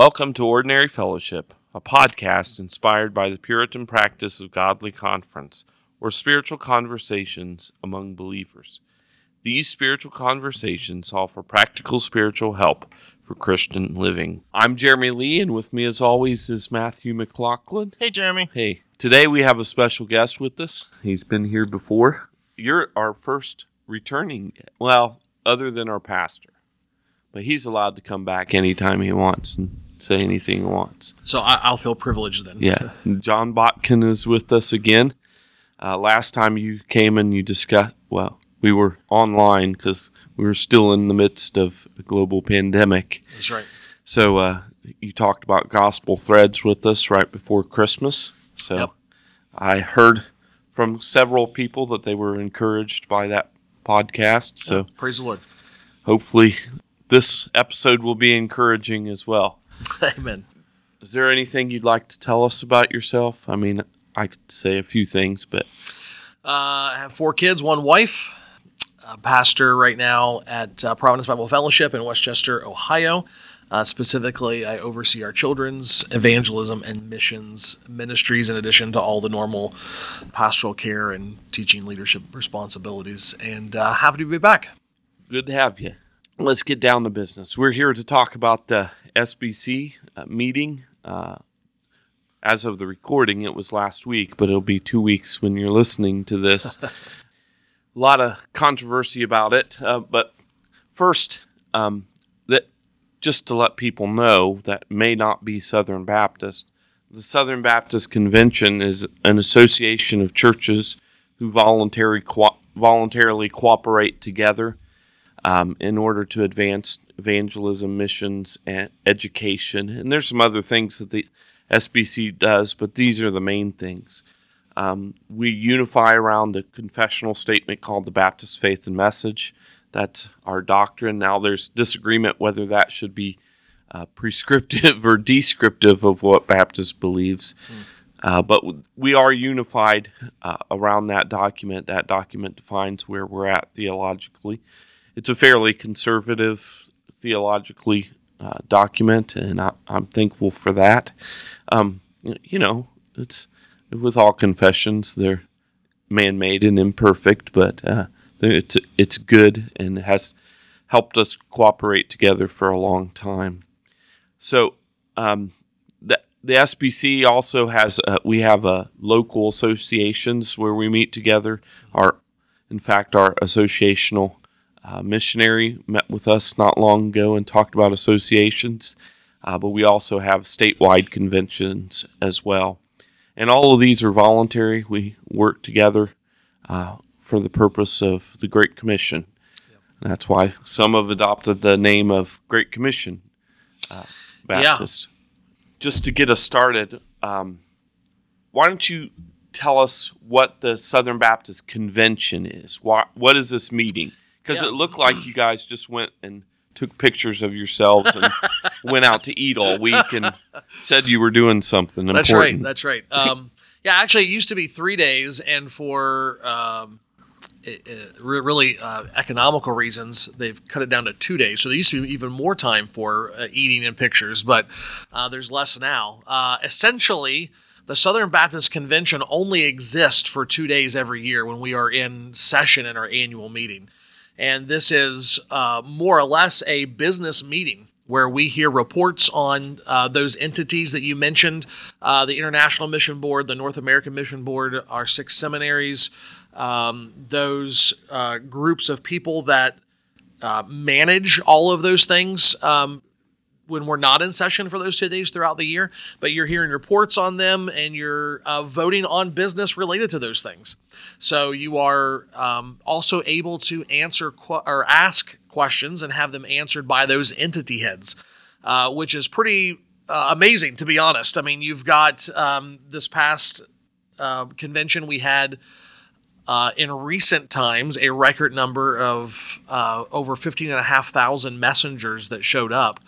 Welcome to Ordinary Fellowship, a podcast inspired by the Puritan practice of godly conference, or spiritual conversations among believers. These spiritual conversations offer practical spiritual help for Christian living. I'm Jeremy Lee, and with me, as always, is Matthew McLaughlin. Hey, Jeremy. Hey, today we have a special guest with us. He's been here before. You're our first returning, well, other than our pastor, but he's allowed to come back anytime he wants and say anything he wants. So I, I'll feel privileged then. Yeah. John Botkin is with us again. Uh, last time you came and you discussed, well, we were online because we were still in the midst of a global pandemic. That's right. So uh, you talked about gospel threads with us right before Christmas. So Yep. I heard from several people that they were encouraged by that podcast. So Praise the Lord. hopefully this episode will be encouraging as well. Amen. Is there anything you'd like to tell us about yourself? I mean, I could say a few things, but Uh, I have four kids, one wife, a pastor right now at uh, Providence Bible Fellowship in West Chester, Ohio. Uh, specifically, I oversee our children's evangelism and missions ministries in addition to all the normal pastoral care and teaching leadership responsibilities. And uh, happy to be back. good to have you. Let's get down to business. We're here to talk about the SBC uh, meeting. Uh, as of the recording, it was last week, but it'll be two weeks when you're listening to this. a lot of controversy about it, uh, but first, um, that just to let people know that may not be Southern Baptist. The Southern Baptist Convention is an association of churches who voluntary co- voluntarily cooperate together um, in order to advance evangelism, missions, and education. And there's some other things that the SBC does, but these are the main things. Um, we unify around a confessional statement called the Baptist Faith and Message. That's our doctrine. Now, there's disagreement whether that should be uh, prescriptive or descriptive of what Baptist believes. Uh, but we are unified uh, around that document. That document defines where we're at theologically. It's a fairly conservative theologically uh, document, and I, I'm thankful for that. Um, you know, it's with all confessions, they're man-made and imperfect, but uh, it's it's good and has helped us cooperate together for a long time. So um, the the SBC also has uh, we have uh, local associations where we meet together. Our in fact our associational uh, missionary met with us not long ago and talked about associations. Uh, but we also have statewide conventions as well, and all of these are voluntary. We work together uh, for the purpose of the Great Commission. That's why some have adopted the name of Great Commission uh, Baptist. Just to get us started, um, why don't you tell us what the Southern Baptist Convention is? Why, what is this meeting? Because Yeah. it looked like you guys just went and took pictures of yourselves and went out to eat all week and said you were doing something That's important. right. That's right. Um, yeah, actually, it used to be three days, and for um, it, it, really uh, economical reasons, they've cut it down to two days. So there used to be even more time for uh, eating and pictures, but uh, there's less now. Uh, essentially, the Southern Baptist Convention only exists for two days every year when we are in session in our annual meeting. And this is uh, more or less a business meeting where we hear reports on uh, those entities that you mentioned uh, the International Mission Board, the North American Mission Board, our six seminaries, um, those uh, groups of people that uh, manage all of those things. Um, when we're not in session for those two days throughout the year, but you're hearing reports on them and you're uh, voting on business related to those things. So you are um, also able to answer qu- or ask questions and have them answered by those entity heads, uh, which is pretty uh, amazing, to be honest. I mean, you've got um, this past uh, convention we had uh, in recent times a record number of uh, over 15,500 messengers that showed up.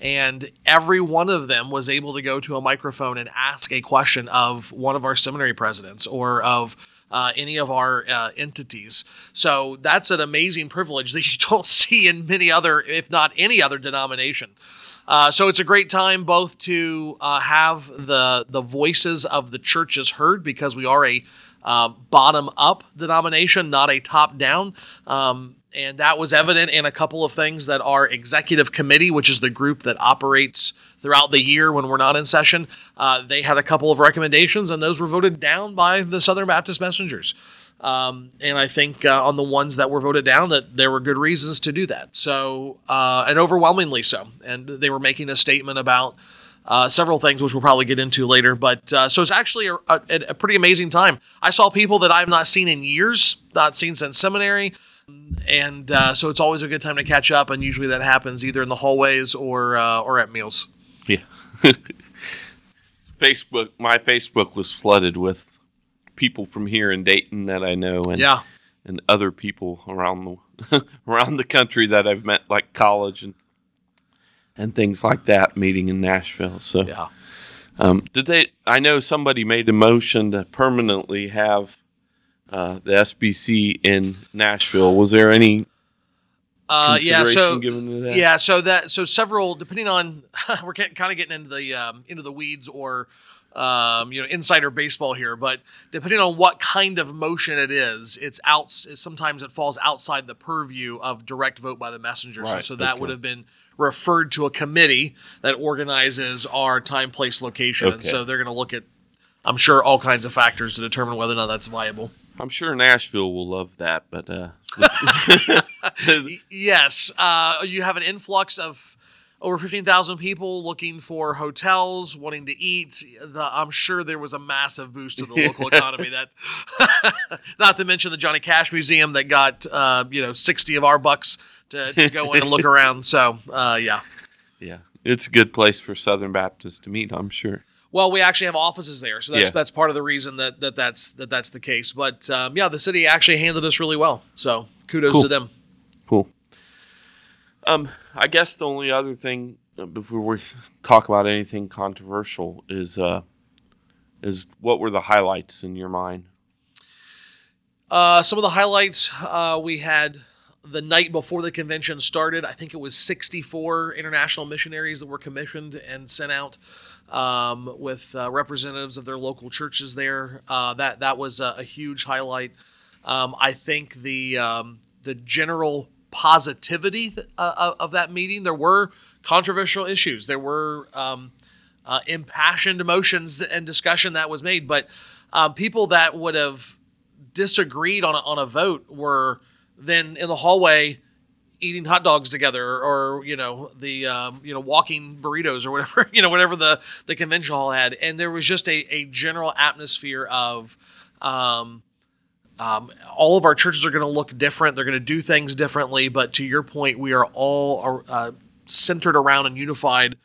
And every one of them was able to go to a microphone and ask a question of one of our seminary presidents or of uh, any of our uh, entities. So that's an amazing privilege that you don't see in many other, if not any other denomination. Uh, so it's a great time both to uh, have the the voices of the churches heard because we are a uh, bottom up denomination, not a top down. Um, and that was evident in a couple of things that our executive committee, which is the group that operates throughout the year when we're not in session, uh, they had a couple of recommendations, and those were voted down by the Southern Baptist messengers. Um, and I think uh, on the ones that were voted down, that there were good reasons to do that. So, uh, and overwhelmingly so. And they were making a statement about uh, several things, which we'll probably get into later. But uh, so it's actually a, a, a, pretty amazing time. I saw people that I've not seen in years, not seen since seminary. And uh, so it's always a good time to catch up, and usually that happens either in the hallways or uh, or at meals. Yeah. Facebook, my Facebook was flooded with people from here in Dayton that I know, and Yeah, and other people around the around the country that I've met, like college and and things like that, meeting in Nashville. So, yeah. um, did they? I know somebody made a motion to permanently have uh, the SBC in Nashville. Was there any Uh, yeah, consideration so given to that? yeah, so that so several depending on we're kind of getting into the um, into the weeds or um, you know insider baseball here, but depending on what kind of motion it is, it's out. Sometimes it falls outside the purview of direct vote by the messenger. So, Right, so that okay. would have been referred to a committee that organizes our time, place, location, and so they're going to look at. I'm sure all kinds of factors to determine whether or not that's viable. I'm sure Nashville will love that, but uh, yes, uh, you have an influx of over 15,000 people looking for hotels, wanting to eat. The, I'm sure there was a massive boost to the local economy. That, not to mention the Johnny Cash Museum that got uh, you know 60 of our bucks to, to go in and look around. So uh, yeah. yeah, it's a good place for Southern Baptists to meet. I'm sure. Well, we actually have offices there, so that's Yeah. that's part of the reason that, that that's that that's the case. But um, yeah, the city actually handled us really well. So kudos Cool. to them. Cool. Um, I guess the only other thing uh, before we talk about anything controversial is uh, is what were the highlights in your mind? Uh, some of the highlights uh, we had the night before the convention started. I think it was 64 international missionaries that were commissioned and sent out um, with uh, representatives of their local churches there. Uh, that that was a, a huge highlight. Um, I think the um, the general positivity uh, of- that meeting. There were controversial issues. There were um, uh, impassioned emotions and discussion that was made, but um, people that would have disagreed on a, on a vote were then in the hallway eating hot dogs together or you know the um, you know walking burritos or whatever you know whatever the the convention hall had. And there was just a, a general atmosphere of um, um, all of our churches are going to look different. They're going to do things differently. But to your point we are all uh, centered around and unified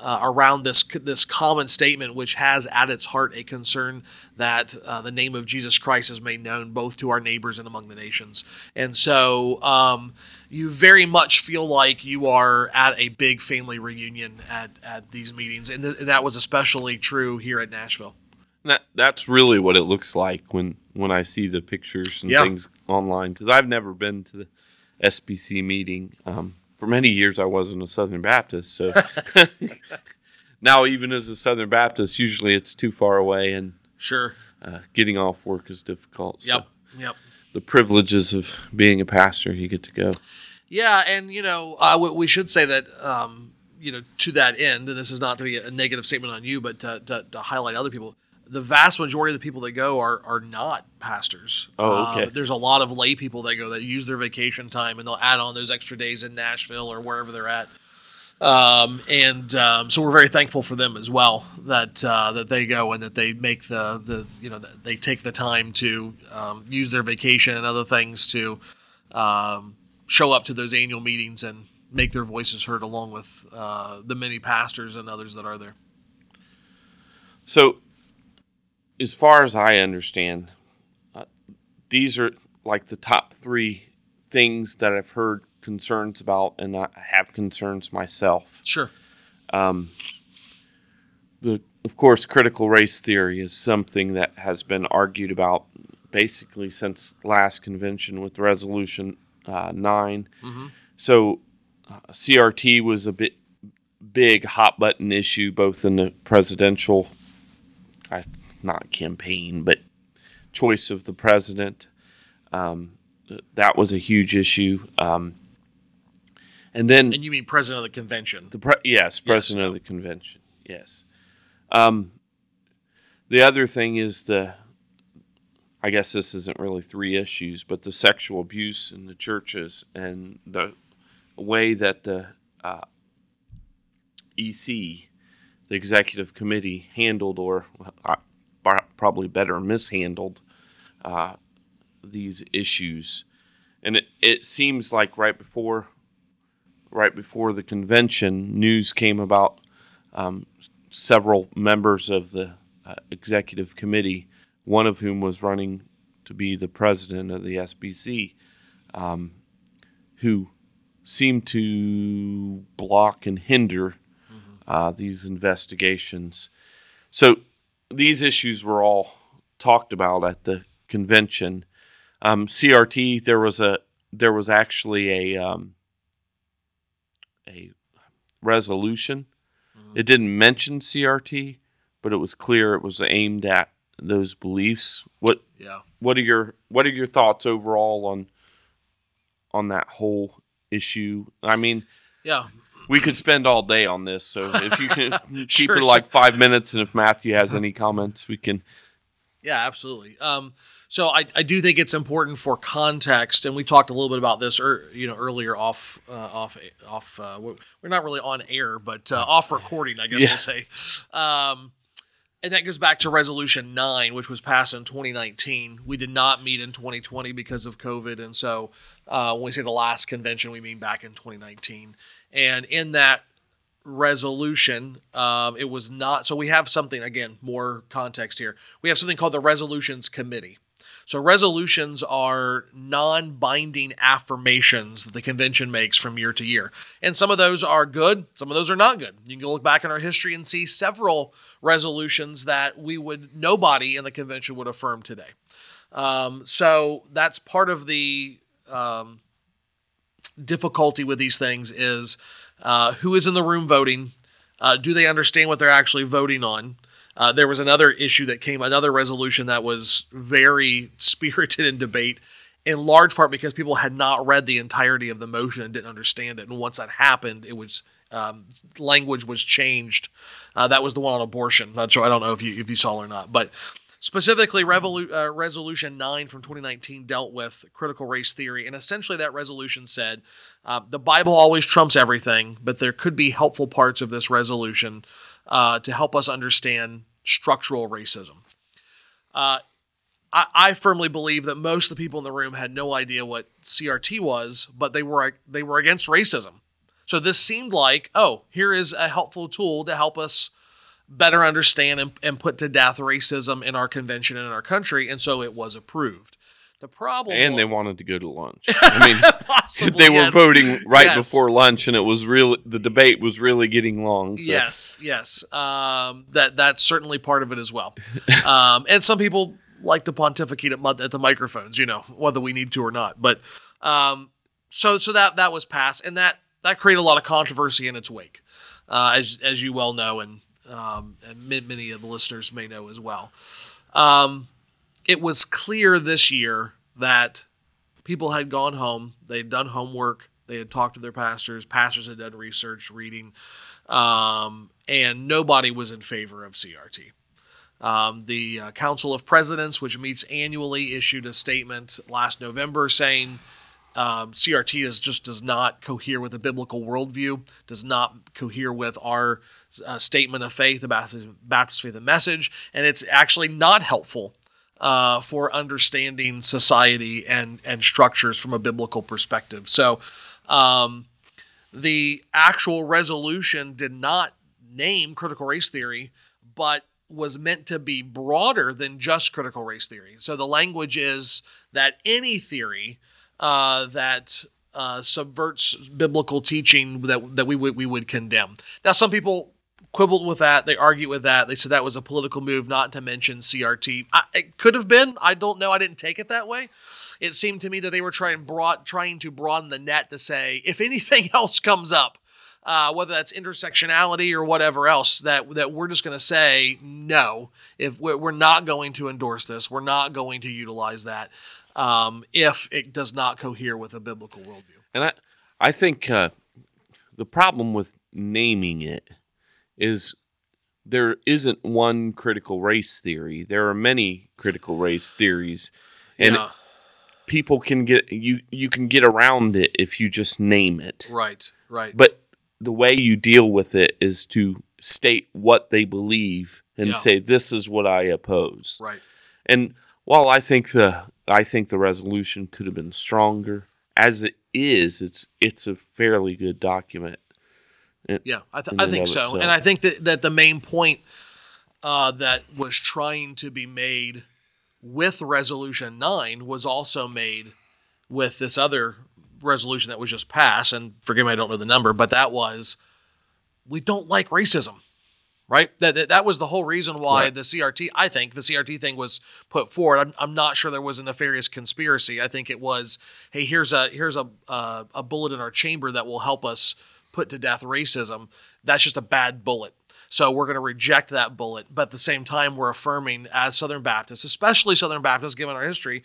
uh, around this this common statement, which has at its heart a concern that uh, the name of Jesus Christ is made known both to our neighbors and among the nations. And so um, you very much feel like you are at a big family reunion at, at these meetings, and, th- and that was especially true here at Nashville. That that's really what it looks like when when I see the pictures and Yeah. things online because I've never been to the SBC meeting. Um, for many years, I wasn't a Southern Baptist, so now even as a Southern Baptist, usually it's too far away and Sure. uh, getting off work is difficult. So Yep. Yep. the privileges of being a pastor, you get to go. Yeah, and you know, uh, we, we should say that um, you know to that end, and this is not to be a negative statement on you, but to, to, to highlight other people. The vast majority of the people that go are are not pastors. Oh, okay. Uh, there's a lot of lay people that go that use their vacation time, and they'll add on those extra days in Nashville or wherever they're at. Um, and um, so we're very thankful for them as well that uh, that they go and that they make the the you know they take the time to um, use their vacation and other things to um, show up to those annual meetings and make their voices heard along with uh, the many pastors and others that are there. So, as far as I understand, uh, these are like the top three things that I've heard concerns about, and I have concerns myself. Sure. Um, the, of course, critical race theory is something that has been argued about basically since last convention with Resolution uh, 9. So uh, CRT was a bit big hot button issue both in the presidential, not campaign, but choice of the president. Um, that was a huge issue. Um, and then And you mean president of the convention? the pre- yes, president of the convention. Yes. Um, the other thing is the. I guess this isn't really three issues, but the sexual abuse in the churches and the way that the uh, EC, the executive committee, handled or uh, probably better mishandled uh, these issues, and it, it seems like right before right before the convention, news came about um, several members of the uh, executive committee, one of whom was running to be the president of the SBC, um, who seemed to block and hinder uh, these investigations. So these issues were all talked about at the convention. Um, CRT, there was a there was actually a um, a resolution. It didn't mention CRT, but it was clear it was aimed at those beliefs. What Yeah. what are your what are your thoughts overall on on that whole issue? I mean, Yeah. we could spend all day on this, so if you can keep Sure, it like five minutes, and if Matthew has any comments, we can. Yeah, absolutely. Um, so I, I do think it's important for context, and we talked a little bit about this, er, you know, earlier off uh, off off. Uh, we're not really on air, but uh, off recording, I guess Yeah. we'll say. Um, and that goes back to Resolution Nine, which was passed in 2019. We did not meet in 2020 because of COVID, and so uh, when we say the last convention, we mean back in 2019. And in that resolution. Um, it was not. So we have something again, more context here. We have something called the Resolutions Committee. So resolutions are non-binding affirmations that the convention makes from year to year, and some of those are good, some of those are not good. You can go look back in our history and see several resolutions that we would nobody in the convention would affirm today. Um, so that's part of the um, difficulty with these things is uh, who is in the room voting? Uh, do they understand what they're actually voting on? Uh, there was another issue that came, another resolution that was very spirited in debate, in large part because people had not read the entirety of the motion and didn't understand it. And once that happened, it was um, language was changed. Uh, that was the one on abortion. Not sure. I don't know if you if you saw it or not, but Specifically, Revolu- uh, Resolution 9 from 2019 dealt with critical race theory, and essentially that resolution said uh, the Bible always trumps everything, but there could be helpful parts of this resolution uh, to help us understand structural racism. Uh, I, I firmly believe that most of the people in the room had no idea what CRT was, but they were they were against racism. So this seemed like, oh, here is a helpful tool to help us better understand and, and put to death racism in our convention and in our country, and so it was approved. The problem, And they wanted to go to lunch. I mean, possibly, they were yes. voting right Yes. before lunch, and it was really the debate was really getting long. So. Yes, yes. Um, that that's certainly part of it as well. Um, and some people like to pontificate at, at the microphones, you know, whether we need to or not. But um, so so that that was passed, and that that created a lot of controversy in its wake, uh, as as you well know, and um, and ma- many of the listeners may know as well. Um, it was clear this year that people had gone home, they had done homework, they had talked to their pastors, pastors had done research, reading, um, and nobody was in favor of CRT. Um, the uh, Council of Presidents, which meets annually, issued a statement last November saying um, CRT is, just does not cohere with the biblical worldview, does not cohere with our uh, statement of faith, the Baptist, faith and message, and it's actually not helpful uh, for understanding society and and structures from a biblical perspective. So, um, the actual resolution did not name critical race theory, but was meant to be broader than just critical race theory. So the language is that any theory uh, that uh, subverts biblical teaching that that we would we would condemn. Now, some people quibbled with that. They argued with that. They said that was a political move, not to mention CRT. I, it could have been. I don't know. I didn't take it that way. It seemed to me that they were trying broad, trying to broaden the net to say if anything else comes up, uh, whether that's intersectionality or whatever else, that that we're just going to say no. If we're we're not going to endorse this, we're not going to utilize that um, if it does not cohere with a biblical worldview. And I, I think uh, the problem with naming it is there isn't one critical race theory. There are many critical race theories, and yeah, people can get you. You can get around it if you just name it. right, right. But the way you deal with it is to state what they believe and Yeah. say this is what I oppose. right. And while I think the I think the resolution could have been stronger, as it is, it's it's a fairly good document. Yeah, I, th- I think so. itself. And I think that, that the main point uh, that was trying to be made with Resolution 9 was also made with this other resolution that was just passed. And forgive me, I don't know the number, but that was we don't like racism. Right, that, that that was the whole reason why Right. the CRT. I think the CRT thing was put forward. I'm, I'm not sure there was a nefarious conspiracy. I think it was, hey, here's a here's a uh, a bullet in our chamber that will help us put to death racism. That's just a bad bullet. So we're going to reject that bullet. But at the same time, we're affirming as Southern Baptists, especially Southern Baptists, given our history,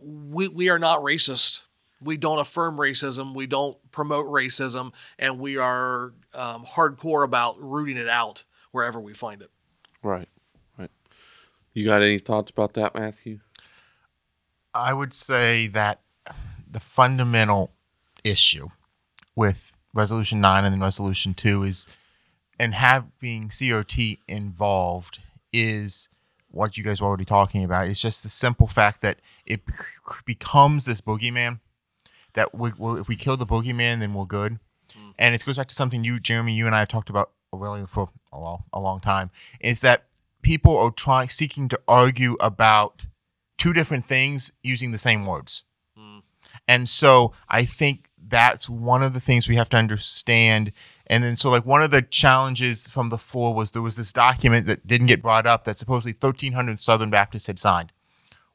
we, we are not racist. We don't affirm racism. We don't promote racism. And we are um, hardcore about rooting it out wherever we find it. Right. Right. You got any thoughts about that, Matthew? I would say that the fundamental issue with Resolution 9 and then Resolution 2 is, and having CRT involved is what you guys were already talking about. It's just the simple fact that it becomes this boogeyman that we, we, if we kill the boogeyman, then we're good. Mm. And it goes back to something you, Jeremy, you and I have talked about really for oh, a long, a long time, is that people are trying, seeking to argue about two different things using the same words. Hmm. And so I think that's one of the things we have to understand. And then, so like one of the challenges from the floor was there was this document that didn't get brought up that supposedly 1,300 Southern Baptists had signed.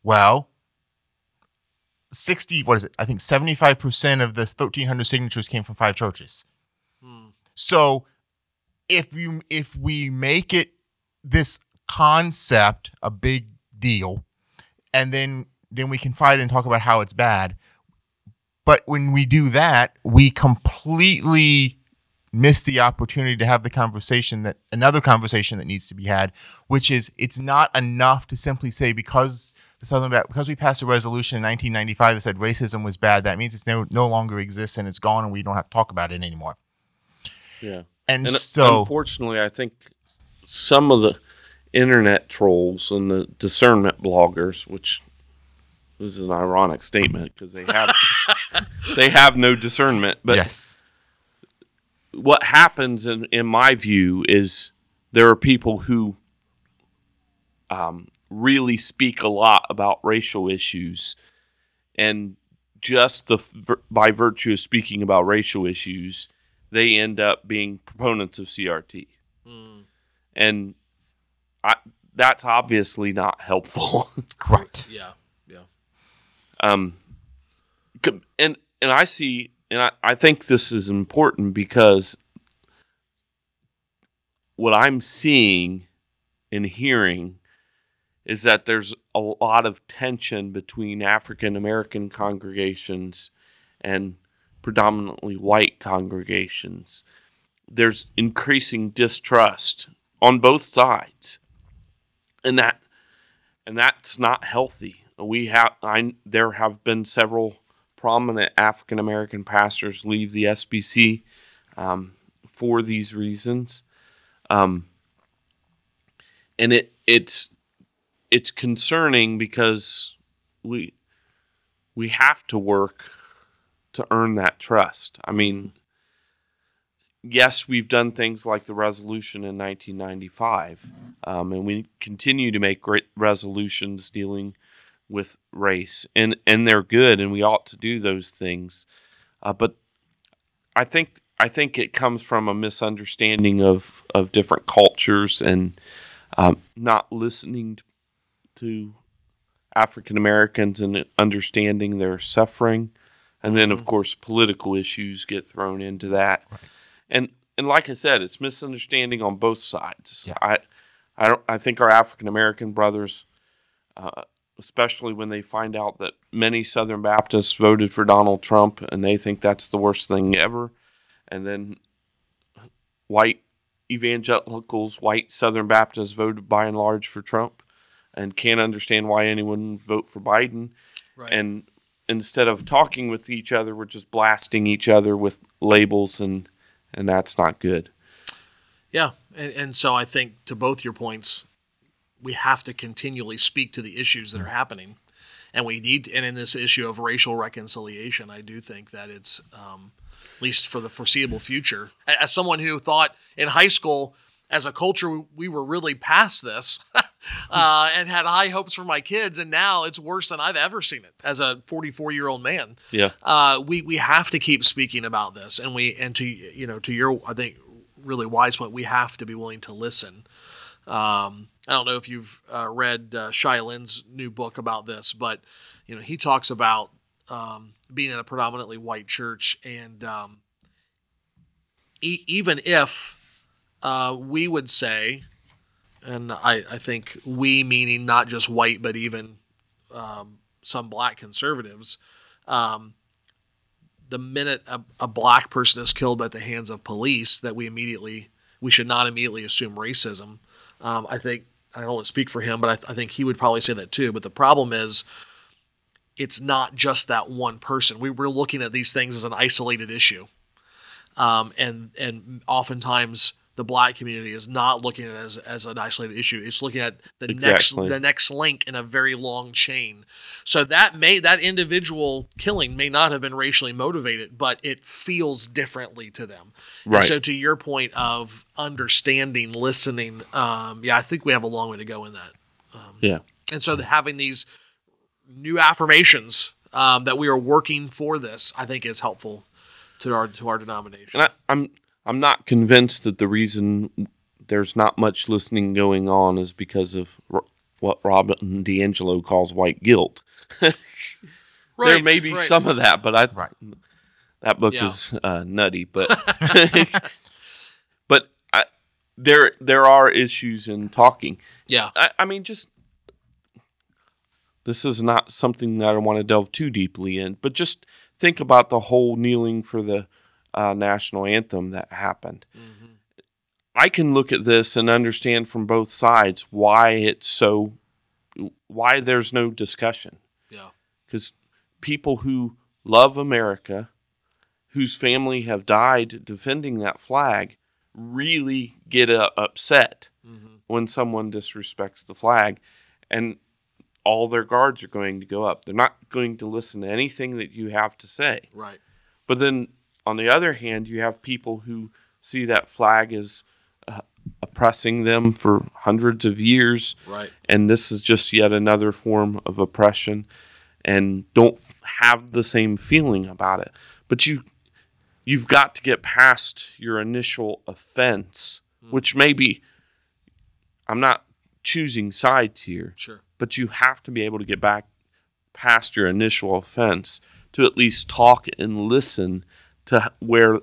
Well, 60, what is it? I think 75% of this 1,300 signatures came from five churches. Hmm. So if you if we make it this concept a big deal, and then then we can fight and talk about how it's bad. But when we do that, we completely miss the opportunity to have the conversation that another conversation that needs to be had, which is it's not enough to simply say because the Southern because we passed a resolution in 1995 that said racism was bad, that means it's no, no longer exists and it's gone and we don't have to talk about it anymore. Yeah. And, And so unfortunately, I think some of the internet trolls and the discernment bloggers, which is an ironic statement because they have they have no discernment, but yes, what happens in, in my view is there are people who um, really speak a lot about racial issues and just the by virtue of speaking about racial issues they end up being proponents of CRT and I, that's obviously not helpful right. Yeah, yeah. um, and and I see, and I, I think this is important because what I'm seeing and hearing is that there's a lot of tension between African American congregations and predominantly white congregations. There's increasing distrust on both sides, and that and that's not healthy. We have I there have been several prominent African American pastors leave the SBC um, for these reasons, um, and it it's it's concerning because we we have to work to earn that trust. I mean, yes, we've done things like the resolution in 1995, um, and we continue to make great resolutions dealing with race, and and they're good, and we ought to do those things. Uh, but I think I think it comes from a misunderstanding of of different cultures and um, not listening to African Americans and understanding their suffering, and then of course political issues get thrown into that, and and like I said, it's misunderstanding on both sides. Yeah. I I don't I think our African American brothers. Uh, especially when they find out that many Southern Baptists voted for Donald Trump and they think that's the worst thing ever. And then white evangelicals, white Southern Baptists voted by and large for Trump and can't understand why anyone would vote for Biden. Right. And instead of talking with each other, we're just blasting each other with labels and and that's not good. Yeah, and, and so I think to both your points, we have to continually speak to the issues that are happening, and we need. And in this issue of racial reconciliation, I do think that it's um, at least for the foreseeable future. As someone who thought in high school, as a culture, we were really past this, uh, and had high hopes for my kids, and now it's worse than I've ever seen it as a 44 year old man Yeah. uh, we we have to keep speaking about this, and we and to you know to your I think really wise point, we have to be willing to listen. Um, I don't know if you've uh, read uh, Lin's new book about this, but you know he talks about um, being in a predominantly white church, and um, e- even if uh, we would say, and I, I think we meaning not just white, but even um, some black conservatives, um, the minute a, a black person is killed at the hands of police, that we immediately we should not immediately assume racism. Um, I think I don't speak for him, but I, th- I think he would probably say that too. But the problem is, it's not just that one person. We, we're looking at these things as an isolated issue, um, and and oftentimes the black community is not looking at it as, as an isolated issue. It's looking at the Exactly. next the next link in a very long chain. So that may that individual killing may not have been racially motivated, but it feels differently to them. And Right. so to your point of understanding, listening, um, yeah, I think we have a long way to go in that. Yeah. And so having these new affirmations um, that we are working for this, I think is helpful to our to our denomination. And I, I'm I'm not convinced that the reason there's not much listening going on is because of r- what Robin DiAngelo calls white guilt. there may be right. some of that, but I Right. that book Yeah. is uh, nutty. But but I, there there are issues in talking. Yeah, I, I mean, just this is not something that I want to delve too deeply in, but just think about the whole kneeling for the uh, national anthem that happened. I can look at this and understand from both sides why it's so, why there's no discussion. yeah, Because people who love America, whose family have died defending that flag, really get uh, upset when someone disrespects the flag, and all their guards are going to go up. They're not going to listen to anything that you have to say. right. But then on the other hand, you have people who see that flag as uh, oppressing them for hundreds of years, Right. and this is just yet another form of oppression, and don't have the same feeling about it. But you, you've got to get past your initial offense, which maybe I'm not choosing sides here Sure. but you have to be able to get back past your initial offense to at least talk and listen to where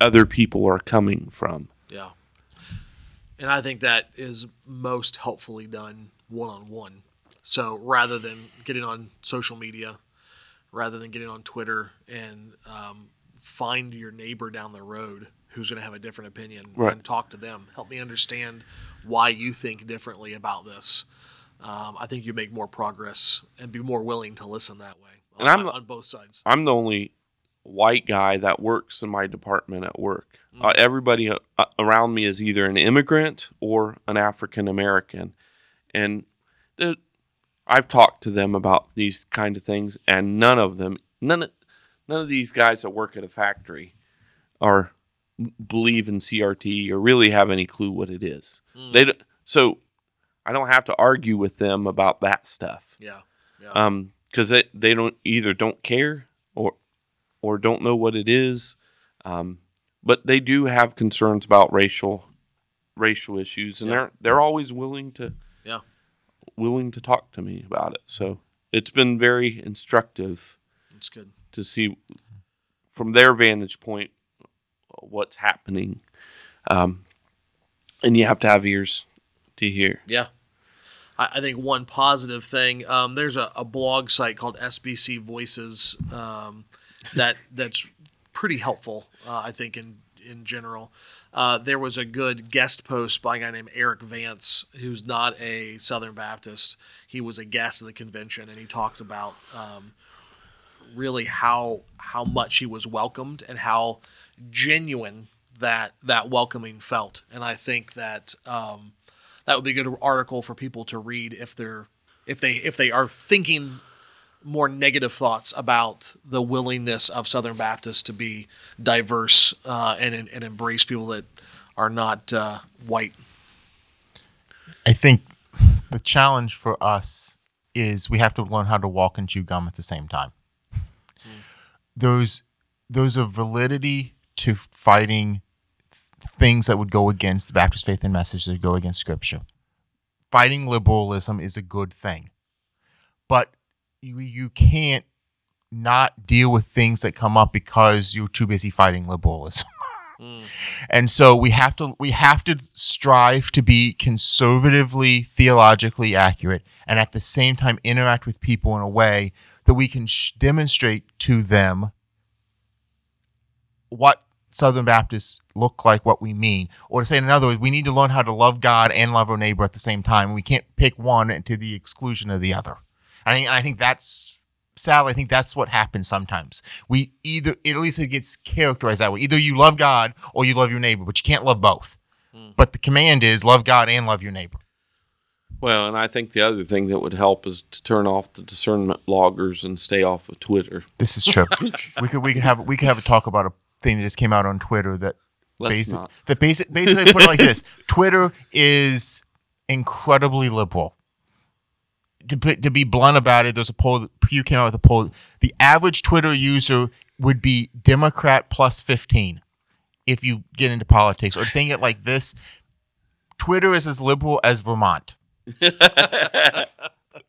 other people are coming from. Yeah. And I think that is most helpfully done one on one. So rather than getting on social media, rather than getting on Twitter and um, find your neighbor down the road who's going to have a different opinion Right. and talk to them. Help me understand why you think differently about this. Um, I think you make more progress and be more willing to listen that way And on, I'm- on both sides. I'm the only white guy that works in my department at work. Uh, everybody uh, around me is either an immigrant or an African American, and the, I've talked to them about these kind of things, and none of them, none of, none of these guys that work at a factory, are believe in CRT or really have any clue what it is. They so I don't have to argue with them about that stuff Yeah. Yeah. um because they, they don't either don't care or don't know what it is um but they do have concerns about racial racial issues, and Yeah. they're they're always willing to Yeah. willing to talk to me about it. So it's been very instructive It's good. to see from their vantage point what's happening, um, and you have to have ears to hear. Yeah. I, I think one positive thing, um, there's a, a blog site called SBC Voices um, that that's pretty helpful, uh, I think, in, in general. Uh, there was a good guest post by a guy named Eric Vance, who's not a Southern Baptist. He was a guest at the convention, and he talked about um, really how how much he was welcomed and how genuine that that welcoming felt. And I think that um, that would be a good article for people to read if they're if they if they are thinking more negative thoughts about the willingness of Southern Baptists to be diverse uh, and and embrace people that are not uh, white. I think the challenge for us is we have to learn how to walk and chew gum at the same time. There's there's a validity to fighting things that would go against the Baptist faith and message that go against Scripture. Fighting liberalism is a good thing, but you, you can't not deal with things that come up because you're too busy fighting liberalism. Hmm. And so we have to we have to strive to be conservatively theologically accurate and at the same time interact with people in a way that we can sh- demonstrate to them what Southern Baptists look like, what we mean. Or to say in other words, we need to learn how to love God and love our neighbor at the same time. We can't pick one to the exclusion of the other. I think, I think that's sadly, I think that's what happens sometimes. We either, at least it gets characterized that way. Either you love God or you love your neighbor, but you can't love both. Hmm. But the command is love God and love your neighbor. Well, and I think the other thing that would help is to turn off the discernment bloggers and stay off of Twitter. This is true. we could we could have we could have a talk about a thing that just came out on Twitter that Let's basic not. that basic basically put it like this: Twitter is incredibly liberal. To put, to be blunt about it, there's a poll. that Pew came out with a poll. The average Twitter user would be Democrat plus fifteen if you get into politics. Or think it like this: Twitter is as liberal as Vermont.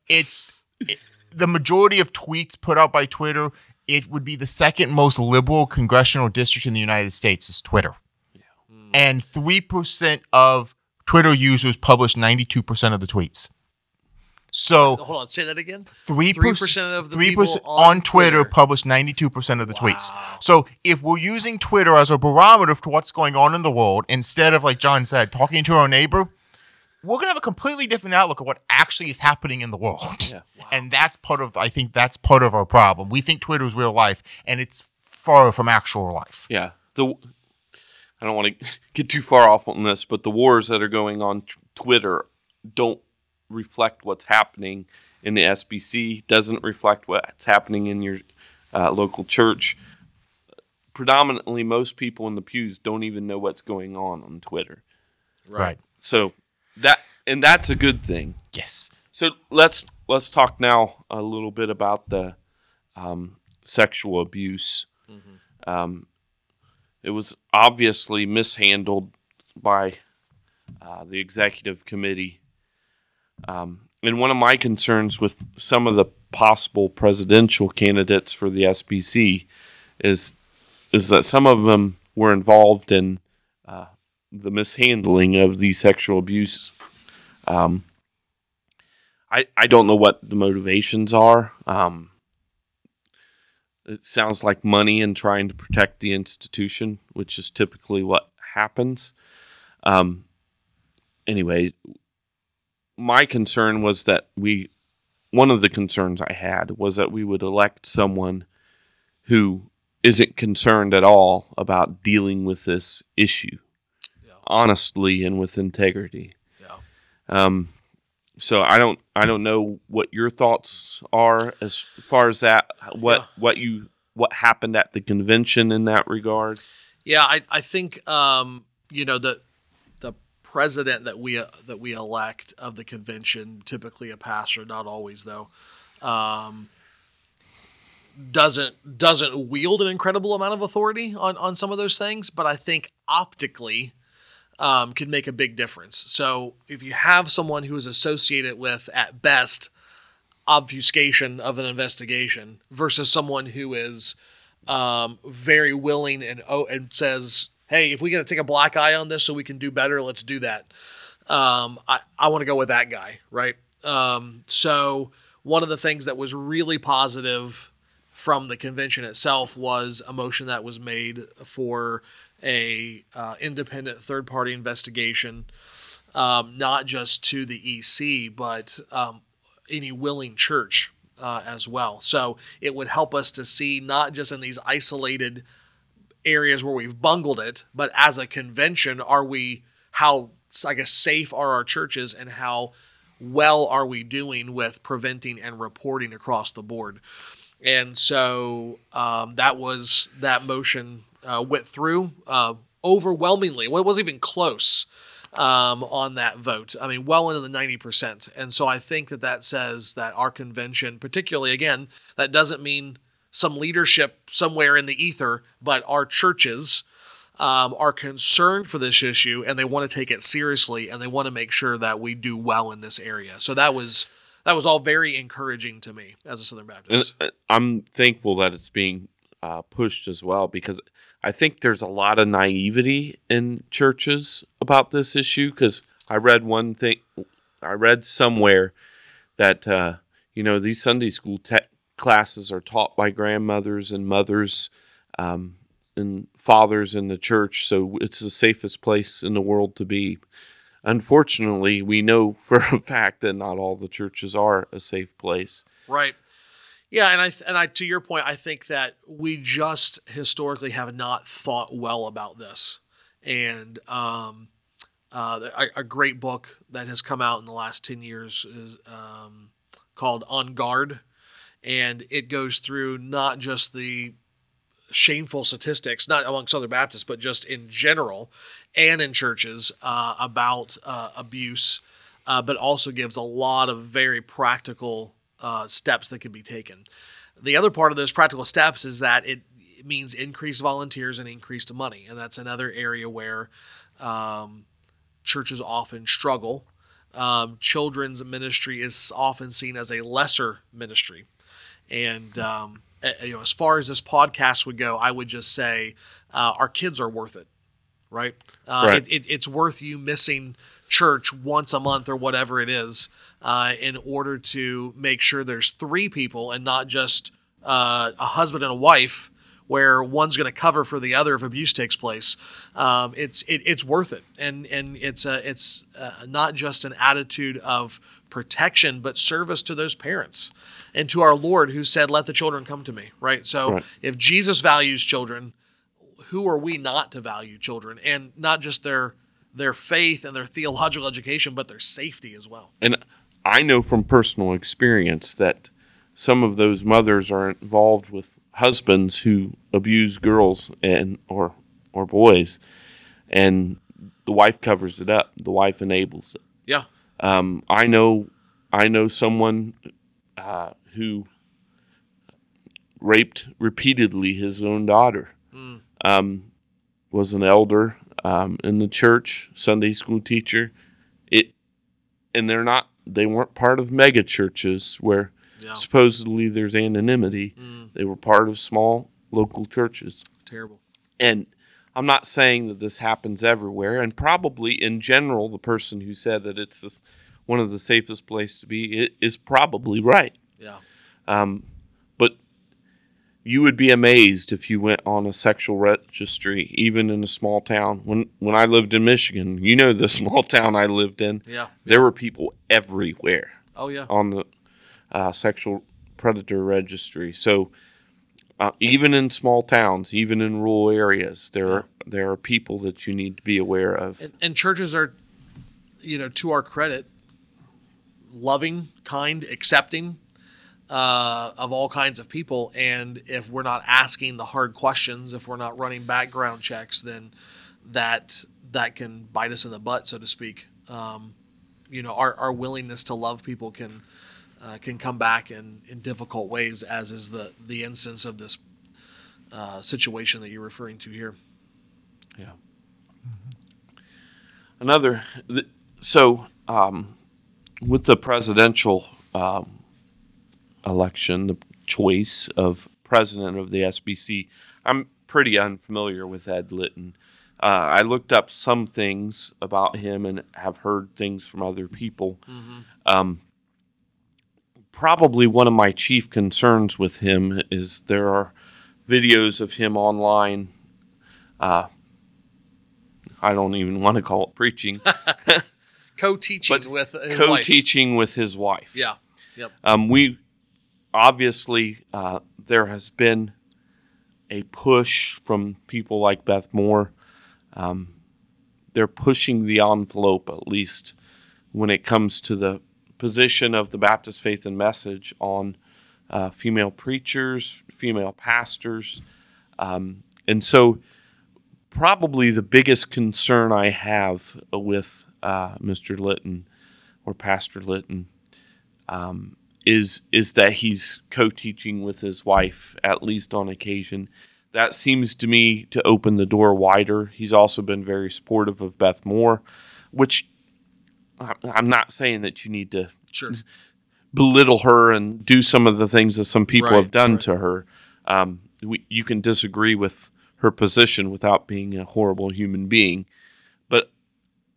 it's it- the majority of tweets put out by Twitter. It would be the second most liberal congressional district in the United States is Twitter, and three percent of Twitter users publish ninety two percent of the tweets. So oh, Hold on, say that again. three 3% of the three people percent on on Twitter, Twitter. publish ninety two percent of the tweets. So if we're using Twitter as a barometer for what's going on in the world, instead of like John said, talking to our neighbor, we're gonna have a completely different outlook of what actually is happening in the world. Yeah. And that's part of I think that's part of our problem. We think Twitter is real life, and it's far from actual life. Yeah. The I don't want to get too far off on this, but the wars that are going on t- Twitter don't reflect what's happening in the SBC. Doesn't reflect what's happening in your uh, local church. Predominantly, most people in the pews don't even know what's going on on Twitter. Right. So that and that's a good thing. Yes. So let's let's talk now a little bit about the um, sexual abuse. Um, it was obviously mishandled by uh, the executive committee, um, and one of my concerns with some of the possible presidential candidates for the SBC is is that some of them were involved in uh, the mishandling of the sexual abuse. Um, I, I don't know what the motivations are. Um, it sounds like money and trying to protect the institution, which is typically what happens. Um, anyway, my concern was that we, one of the concerns I had was that we would elect someone who isn't concerned at all about dealing with this issue Yeah. honestly and with integrity. Yeah. Um, so I don't I don't know what your thoughts are as far as that what Yeah. what you what happened at the convention in that regard. Yeah, I, I think um, you know the the president that we uh, that we elect of the convention, typically a pastor, not always though. Um, doesn't doesn't wield an incredible amount of authority on on some of those things, but I think optically um, can make a big difference. So if you have someone who is associated with at best obfuscation of an investigation versus someone who is um, very willing and oh, and says, "Hey, if we got to take a black eye on this so we can do better, let's do that." Um, I I want to go with that guy, right? Um, so one of the things that was really positive from the convention itself was a motion that was made for a uh, independent third party investigation, um, not just to the EC, but um, any willing church uh, as well. So it would help us to see not just in these isolated areas where we've bungled it, but as a convention, are we how I guess safe are our churches and how well are we doing with preventing and reporting across the board? And so um, that was that motion uh, went through uh, overwhelmingly. Well, it wasn't even close um, on that vote. I mean, well into the 90%. And so I think that that says that our convention, particularly again, that doesn't mean some leadership somewhere in the ether, but our churches um, are concerned for this issue and they want to take it seriously and they want to make sure that we do well in this area. So that was that was all very encouraging to me as a Southern Baptist. And uh, I'm thankful that it's being uh, pushed as well because I think there's a lot of naivety in churches about this issue because I read one thing, I read somewhere that, uh, you know, these Sunday school te- classes are taught by grandmothers and mothers um, and fathers in the church, so it's the safest place in the world to be. Unfortunately, we know for a fact that not all the churches are a safe place. Right. Yeah, and I and I to your point, I think that we just historically have not thought well about this, and um, uh, a, a, great book that has come out in the last ten years is um, called On Guard, and it goes through not just the shameful statistics, not among Southern Baptists, but just in general, and in churches uh, about uh, abuse, uh, but also gives a lot of very practical uh, steps that can be taken. The other part of those practical steps is that it, it means increased volunteers and increased money, and that's another area where um, churches often struggle. Um, children's ministry is often seen as a lesser ministry, and um, you know, as far as this podcast would go, I would just say uh, our kids are worth it, right? Uh, right. It, it, it's worth you missing church once a month or whatever it is uh, in order to make sure there's three people and not just uh, a husband and a wife where one's going to cover for the other if abuse takes place. Um, it's it, it's worth it, and and it's a, it's uh, not just an attitude of protection, but service to those parents and to our Lord who said, "Let the children come to me." Right. So right. if Jesus values children, who are we not to value children, and not just their their faith and their theological education, but their safety as well. And I know from personal experience that some of those mothers are involved with husbands who abuse girls and or or boys, and the wife covers it up. The wife enables it. Yeah. Um, I know. I know someone uh, who raped repeatedly his own daughter. Mm. Um, was an elder um, in the church, Sunday school teacher. It, and they're not they weren't part of mega churches where yeah. supposedly there's anonymity. Mm. They were part of small local churches. Terrible. And I'm not saying that this happens everywhere, and probably in general, the person who said that it's this, one of the safest place to be is probably right. Yeah. Um, but you would be amazed if you went on a sexual registry, even in a small town. When when I lived in Michigan, you know the small town I lived in. Yeah, there were people everywhere. Oh yeah, on the uh, sexual predator registry. So uh, even in small towns, even in rural areas, there are there are people that you need to be aware of. And, and churches are, you know, to our credit, loving, kind, accepting uh, of all kinds of people. And if we're not asking the hard questions, if we're not running background checks, then that that can bite us in the butt, so to speak. Um, you know, our, our willingness to love people can uh, can come back in, in difficult ways, as is the the instance of this uh, situation that you're referring to here. Yeah. Another, th- so um, with the presidential um, election, the choice of president of the SBC, I'm pretty unfamiliar with Ed Litton. Uh, I looked up some things about him and have heard things from other people. Um, probably one of my chief concerns with him is there are videos of him online. Uh, I don't even want to call it preaching, Co-teaching with his wife. co-teaching with his wife. Yeah. Yep. Um, we obviously uh, there has been a push from people like Beth Moore. Um, they're pushing the envelope, at least when it comes to the position of the Baptist Faith and Message on uh, female preachers, female pastors, um, and so probably the biggest concern I have with uh, Mr. Litton or Pastor Litton um, is is that he's co-teaching with his wife at least on occasion. That seems to me to open the door wider. He's also been very supportive of Beth Moore, which I'm not saying that you need to Sure. belittle her and do some of the things that some people Right, have done right. to her. Um, we, you can disagree with her position without being a horrible human being, but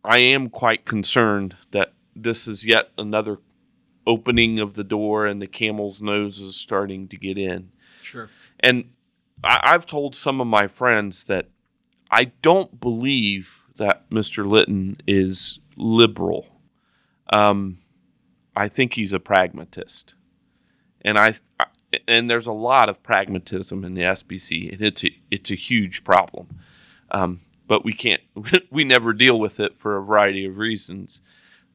I am quite concerned that this is yet another opening of the door and the camel's nose is starting to get in. Sure. And I, I've told some of my friends that I don't believe that Mr. Litton is liberal. Um, I think he's a pragmatist, and I, I and there's a lot of pragmatism in the SBC, and it's a, it's a huge problem. Um, but we can't, we never deal with it for a variety of reasons.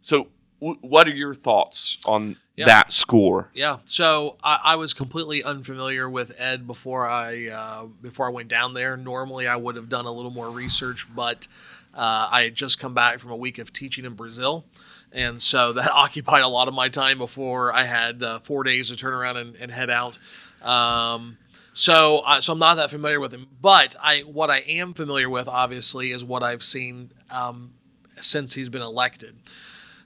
So, w- what are your thoughts on Yeah. that score? Yeah. So I, I was completely unfamiliar with Ed before I uh, before I went down there. Normally, I would have done a little more research, but uh, I had just come back from a week of teaching in Brazil, and so that occupied a lot of my time before I had uh, four days to turn around and, and head out. Um, so, I so I'm not that familiar with him, but I what I am familiar with, obviously, is what I've seen um, since he's been elected.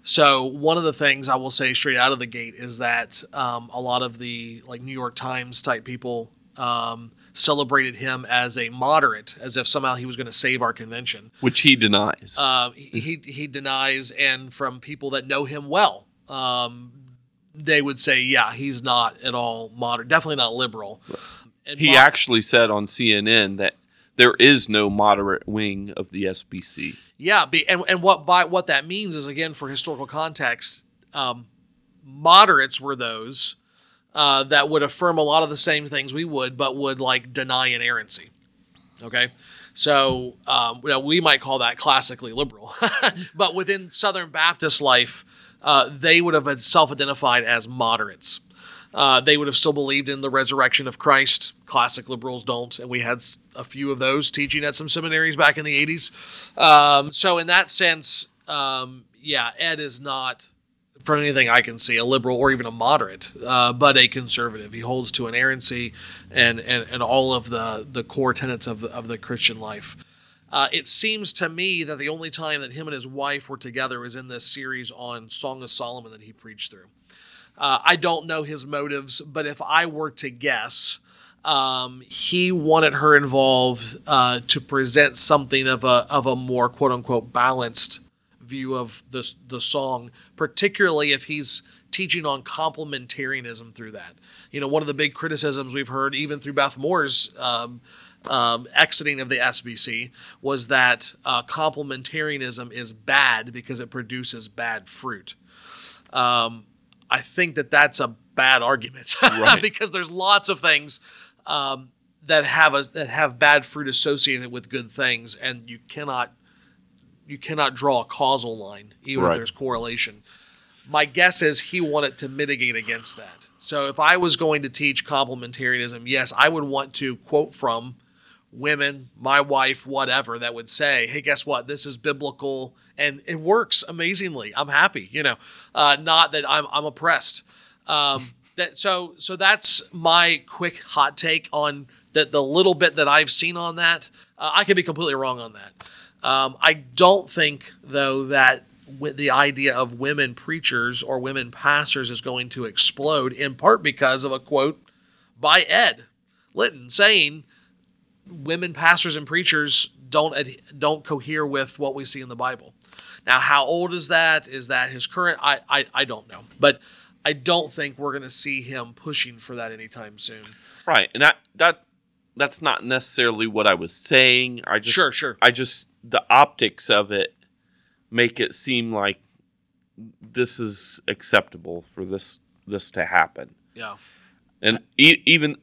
So one of the things I will say straight out of the gate is that um, a lot of the like New York Times type people um, celebrated him as a moderate, as if somehow he was going to save our convention. Which he denies. Uh, he, he he denies, and from people that know him well, um, they would say, yeah, he's not at all moderate, definitely not liberal. And He mo- actually said on CNN that there is no moderate wing of the SBC. Yeah, be, and and what by what that means is again for historical context, um, moderates were those uh, that would affirm a lot of the same things we would, but would like deny inerrancy. Okay, so um, you know, we might call that classically liberal, but within Southern Baptist life, uh, they would have self-identified as moderates. Uh, they would have still believed in the resurrection of Christ. Classic liberals don't, and we had a few of those teaching at some seminaries back in the '80s. Um, so, in that sense, um, yeah, Ed is not, from anything I can see, a liberal or even a moderate, uh, but a conservative. He holds to inerrancy and and, and all of the the core tenets of of the Christian life. Uh, it seems to me that the only time that him and his wife were together was in this series on Song of Solomon that he preached through. Uh, I don't know his motives, but if I were to guess, um, he wanted her involved uh, to present something of a of a more quote unquote balanced view of this the song, particularly if he's teaching on complementarianism through that. You know, one of the big criticisms we've heard, even through Beth Moore's um, um, exiting of the SBC, was that uh, complementarianism is bad because it produces bad fruit. Um, I think that that's a bad argument Right. because there's lots of things um, that have a that have bad fruit associated with good things, and you cannot you cannot draw a causal line even Right. if there's correlation. My guess is he wanted to mitigate against that. So if I was going to teach complementarianism, yes, I would want to quote from women, my wife, whatever, that would say, "Hey, guess what? This is biblical." And it works amazingly. I'm happy, you know. Uh, not that I'm, I'm oppressed. Um, that so so that's my quick hot take on that. The little bit that I've seen on that, uh, I could be completely wrong on that. Um, I don't think though that with the idea of women preachers or women pastors is going to explode in part because of a quote by Ed Litton saying women pastors and preachers don't ad- don't cohere with what we see in the Bible. Now, how old is that? Is that his current? I I, I don't know, but I don't think we're going to see him pushing for that anytime soon. Right, and that that that's not necessarily what I was saying. I just Sure, sure. I just the optics of it make it seem like this is acceptable for this this to happen. Yeah, And e- even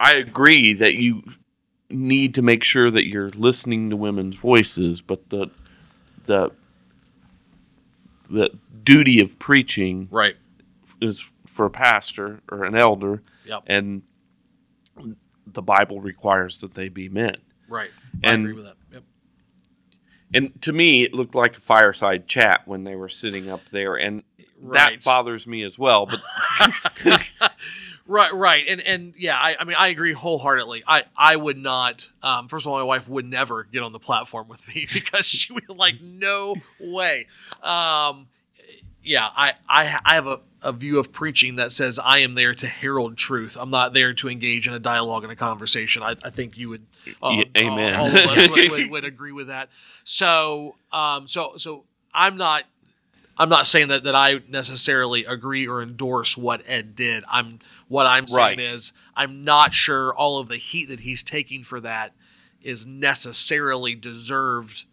I agree that you need to make sure that you're listening to women's voices, but the the the duty of preaching right. is for a pastor or an elder, Yep. and the Bible requires that they be men. Right. I And- agree with that. Yep. And to me, it looked like a fireside chat when they were sitting up there, and Right. that bothers me as well. But Right, right, and and yeah, I, I mean, I agree wholeheartedly. I I would not. Um, first of all, my wife would never get on the platform with me because she would like no way. Um, yeah, I I I have a, a view of preaching that says I am there to herald truth. I'm not there to engage in a dialogue and a conversation. I, I think you would. uh, Yeah, amen. All, all of us would, would, would agree with that. So um so so I'm not I'm not saying that, that I necessarily agree or endorse what Ed did. I'm what I'm saying Right. is I'm not sure all of the heat that he's taking for that is necessarily deserved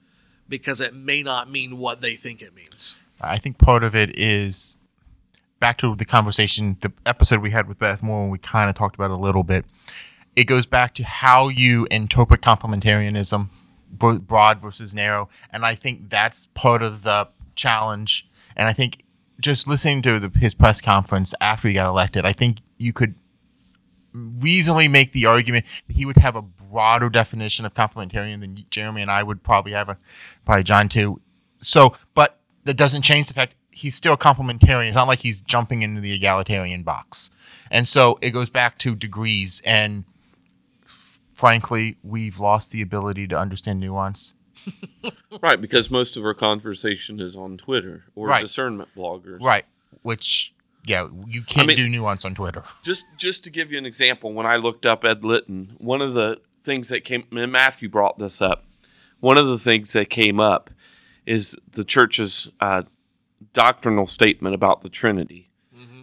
because it may not mean what they think it means. I think part of it is back to the conversation, the episode we had with Beth Moore, when we kind of talked about it a little bit. It goes back to how you interpret complementarianism, broad versus narrow, and I think that's part of the challenge. And I think just listening to the, his press conference after he got elected, I think you could reasonably make the argument that he would have a broader definition of complementarian than Jeremy and I would probably have, a, probably John too. So, but that doesn't change the fact he's still complementarian. It's not like he's jumping into the egalitarian box. And so it goes back to degrees. And f- frankly, we've lost the ability to understand nuance. right, because most of our conversation is on Twitter or Right. discernment bloggers. Right. Which, yeah, you can't mean- do nuance on Twitter. Just just to give you an example, when I looked up Ed Litton, one of the things that came and Matthew brought this up. One of the things that came up is the church's uh, doctrinal statement about the Trinity.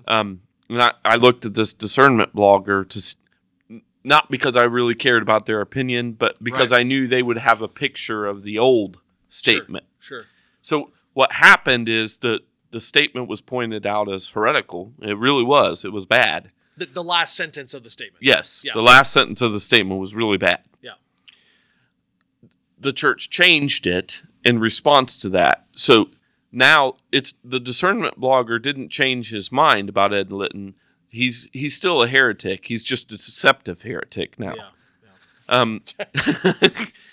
Um, and I, I looked at this discernment blogger to not because I really cared about their opinion, but because Right. I knew they would have a picture of the old statement. Sure. So what happened is that the statement was pointed out as heretical. It really was. It was bad. The, the last sentence of the statement. Yes, Yeah. the last sentence of the statement was really bad. Yeah. The church changed it in response to that. So now it's the discernment blogger didn't change his mind about Ed Litton. He's he's still a heretic. He's just a deceptive heretic now. Yeah. Um,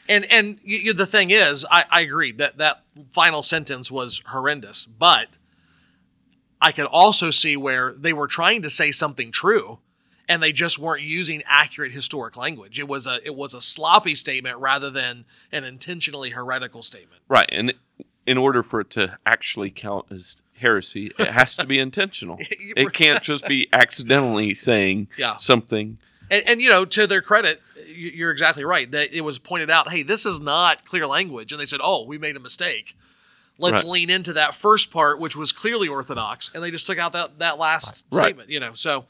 And and y y the thing is, I, I agree that that final sentence was horrendous, but I could also see where they were trying to say something true, and they just weren't using accurate historic language. It was a it was a sloppy statement rather than an intentionally heretical statement. right, and in order for it to actually count as heresy, it has to be intentional. It can't just be accidentally saying Yeah. something. And, and you know, to their credit, you're exactly right. That it was pointed out, hey, this is not clear language, and they said, oh, we made a mistake. Let's Right. lean into that first part, which was clearly orthodox, and they just took out that that last Right. statement. You know, so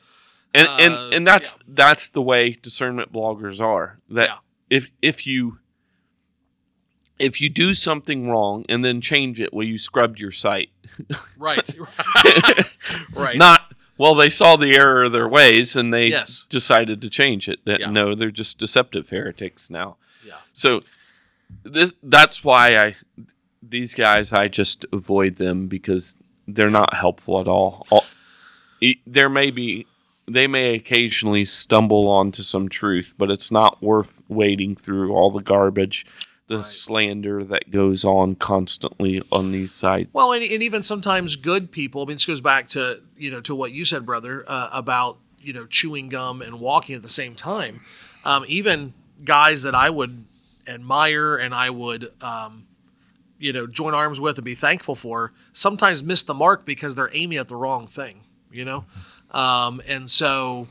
and Uh, and and that's that's the way discernment bloggers are. That Yeah. if if you if you do something wrong and then change it, well, you scrubbed your site. right, right, Not well, they saw the error of their ways and they Yes. decided to change it. That Yeah. no, they're just deceptive heretics now. yeah, So this that's why I these guys I just avoid them because they're not helpful at all. all there may be they may occasionally stumble onto some truth, but it's not worth wading through all the garbage, the Right. slander that goes on constantly on these sites. Well, and, and even sometimes good people. I mean, this goes back to you know, to what you said, brother, uh, about you know chewing gum and walking at the same time. Um, even guys that I would admire and I would, um, you know, join arms with and be thankful for, sometimes miss the mark because they're aiming at the wrong thing. You know, um, and so,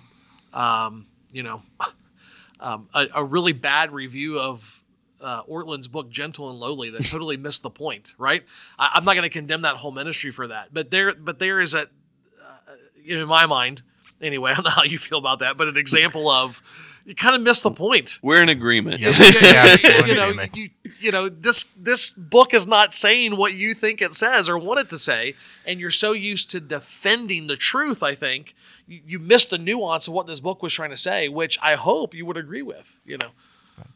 um, you know, um, a, a really bad review of uh, Ortlund's book Gentle and Lowly that totally missed the point. Right? I, I'm not going to condemn that whole ministry for that, but there, but there is a, uh, in my mind, anyway. I don't know how you feel about that, but an example of you kind of missed the point. We're in agreement. Yeah. you, Yeah, you- know, agreement. you, you know, this this book is not saying what you think it says or want it to say, and you're so used to defending the truth. I think you, you missed the nuance of what this book was trying to say, which I hope you would agree with. You know,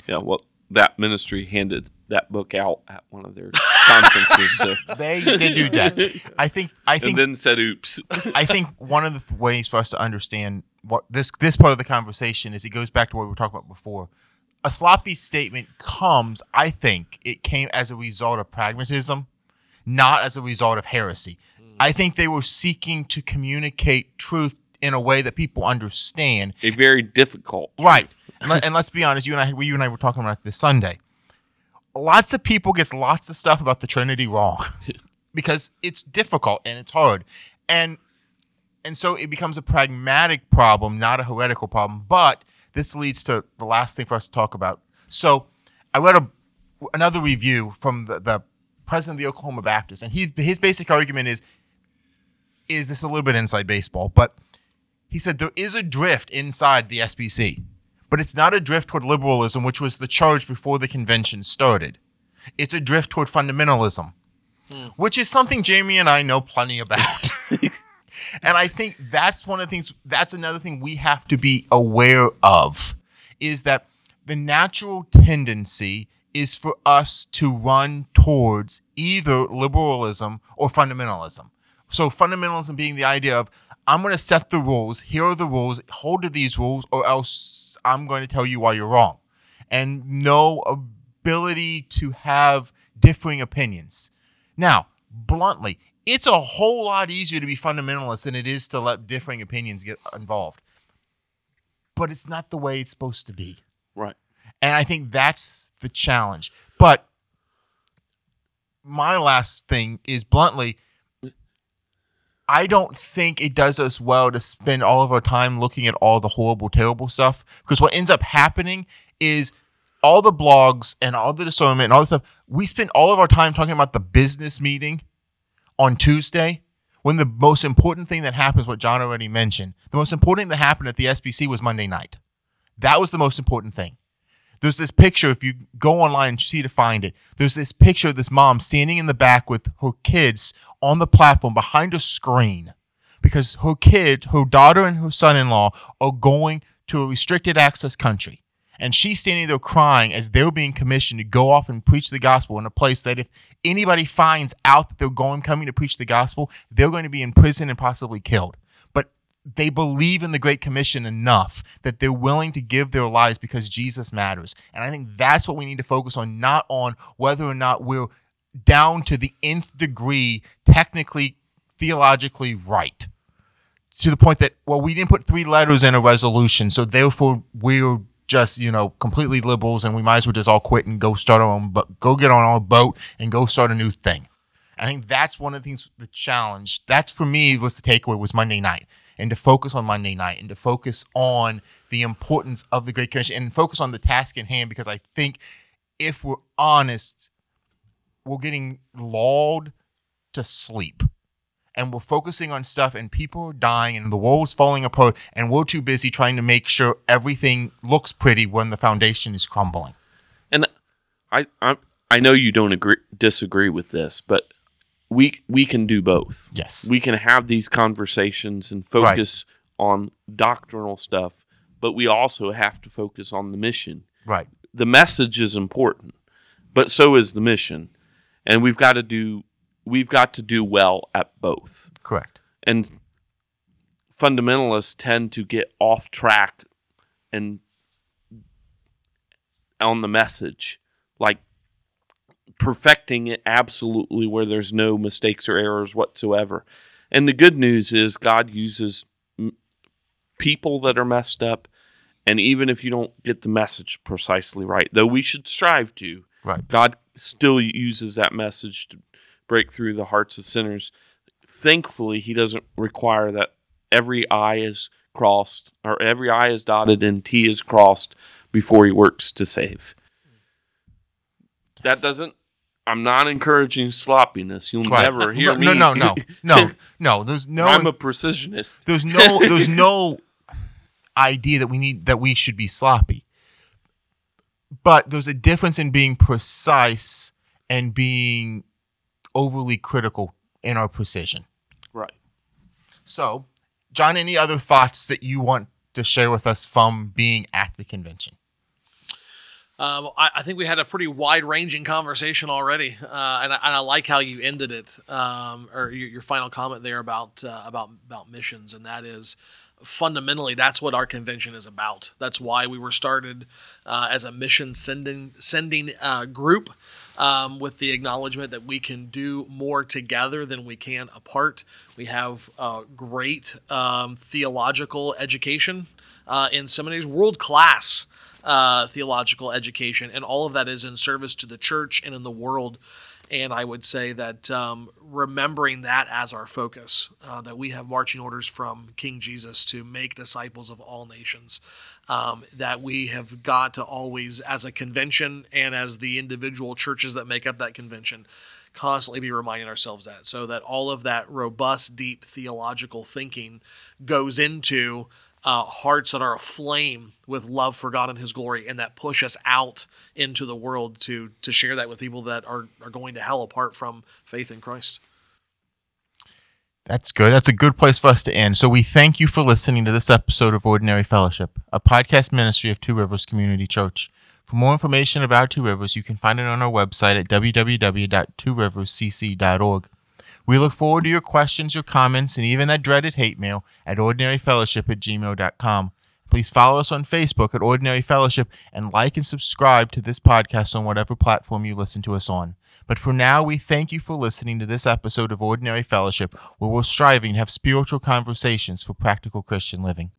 Yeah, well, that ministry handed that book out at one of their conferences, so, They they do that. I think I and think then said, "Oops." I think one of the th- ways for us to understand what this this part of the conversation is, it goes back to what we were talking about before. A sloppy statement comes, I think, it came as a result of pragmatism, not as a result of heresy. Mm. I think they were seeking to communicate truth in a way that people understand. a very difficult. Right. And, let, and let's be honest, you and I, we, you and I were talking about this Sunday. Lots of people gets lots of stuff about the Trinity wrong because it's difficult and it's hard, and and so it becomes a pragmatic problem, not a heretical problem. But this leads to the last thing for us to talk about. So I read a another review from the, the president of the Oklahoma Baptist, and he his basic argument is is this a little bit inside baseball, but he said there is a drift inside the SBC, but it's not a drift toward liberalism, which was the charge before the convention started. It's a drift toward fundamentalism, hmm. which is something Jamie and I know plenty about. and I think that's one of the things, that's another thing we have to be aware of is that the natural tendency is for us to run towards either liberalism or fundamentalism. So fundamentalism being the idea of I'm going to set the rules. Here are the rules. Hold to these rules, or else I'm going to tell you why you're wrong. And no ability to have differing opinions. Now, bluntly, it's a whole lot easier to be fundamentalist than it is to let differing opinions get involved. But it's not the way it's supposed to be. Right. And I think that's the challenge. But my last thing is bluntly, I don't think it does us well to spend all of our time looking at all the horrible, terrible stuff. Because what ends up happening is all the blogs and all the discernment and all this stuff, we spend all of our time talking about the business meeting on Tuesday when the most important thing that happened is what John already mentioned. The most important thing that happened at the SBC was Monday night. That was the most important thing. There's this picture, if you go online and see to find it, there's this picture of this mom standing in the back with her kids on the platform behind a screen because her kid, her daughter, and her son in law are going to a restricted access country. And she's standing there crying as they're being commissioned to go off and preach the gospel in a place that if anybody finds out that they're going coming to preach the gospel, they're going to be in prison and possibly killed. They believe in the Great Commission enough that they're willing to give their lives because Jesus matters. And I think that's what we need to focus on, not on whether or not we're down to the nth degree, technically, theologically right. To the point that, well, we didn't put three letters in a resolution, so therefore we're just, you know, completely liberals and we might as well just all quit and go start our own, but go get on our boat and go start a new thing. I think that's one of the things, the challenge. That's for me was the takeaway was Monday night and to focus on Monday night and to focus on the importance of the Great Commission and focus on the task in hand because I think if we're honest, we're getting lulled to sleep and we're focusing on stuff and people are dying and the world's falling apart and we're too busy trying to make sure everything looks pretty when the foundation is crumbling. And I, I, I know you don't agree, disagree with this, but we we can do both. Yes. we can have these conversations and focus on doctrinal stuff, but we also have to focus on the mission. Right. The message is important, but so is the mission, and we've got to do we've got to do well at both. Correct. And fundamentalists tend to get off track and on the message, like perfecting it absolutely where there's no mistakes or errors whatsoever. And the good news is God uses people that are messed up. And even if you don't get the message precisely right, though we should strive to, Right. God still uses that message to break through the hearts of sinners. Thankfully, He doesn't require that every I is crossed or every I is dotted and T is crossed before He works to save. That doesn't. I'm not encouraging sloppiness. You'll Right. never uh, hear no, me. no, no, no, no. There's no. I'm a precisionist. there's no. There's no idea that we need that we should be sloppy. But there's a difference in being precise and being overly critical in our precision. Right. So, John, any other thoughts that you want to share with us from being at the convention? Um, I, I think we had a pretty wide-ranging conversation already, uh, and, I, and I like how you ended it, um, or your, your final comment there about uh, about about missions, and that is fundamentally that's what our convention is about. That's why we were started uh, as a mission sending sending uh, group, um, with the acknowledgement that we can do more together than we can apart. We have great um, theological education uh, in seminaries, world class uh, theological education, and all of that is in service to the church and in the world. And I would say that um, remembering that as our focus, uh, that we have marching orders from King Jesus to make disciples of all nations, um, that we have got to always, as a convention and as the individual churches that make up that convention, constantly be reminding ourselves that, so that all of that robust, deep theological thinking goes into uh, hearts that are aflame with love for God and His glory, and that push us out into the world to to share that with people that are are going to hell apart from faith in Christ. That's good. That's a good place for us to end. So we thank you for listening to this episode of Ordinary Fellowship, a podcast ministry of Two Rivers Community Church. For more information about Two Rivers, you can find it on our website at www.tworiverscc.org. We look forward to your questions, your comments, and even that dreaded hate mail at ordinaryfellowship at gmail.com. Please follow us on Facebook at Ordinary Fellowship and like and subscribe to this podcast on whatever platform you listen to us on. But for now, we thank you for listening to this episode of Ordinary Fellowship, where we're striving to have spiritual conversations for practical Christian living.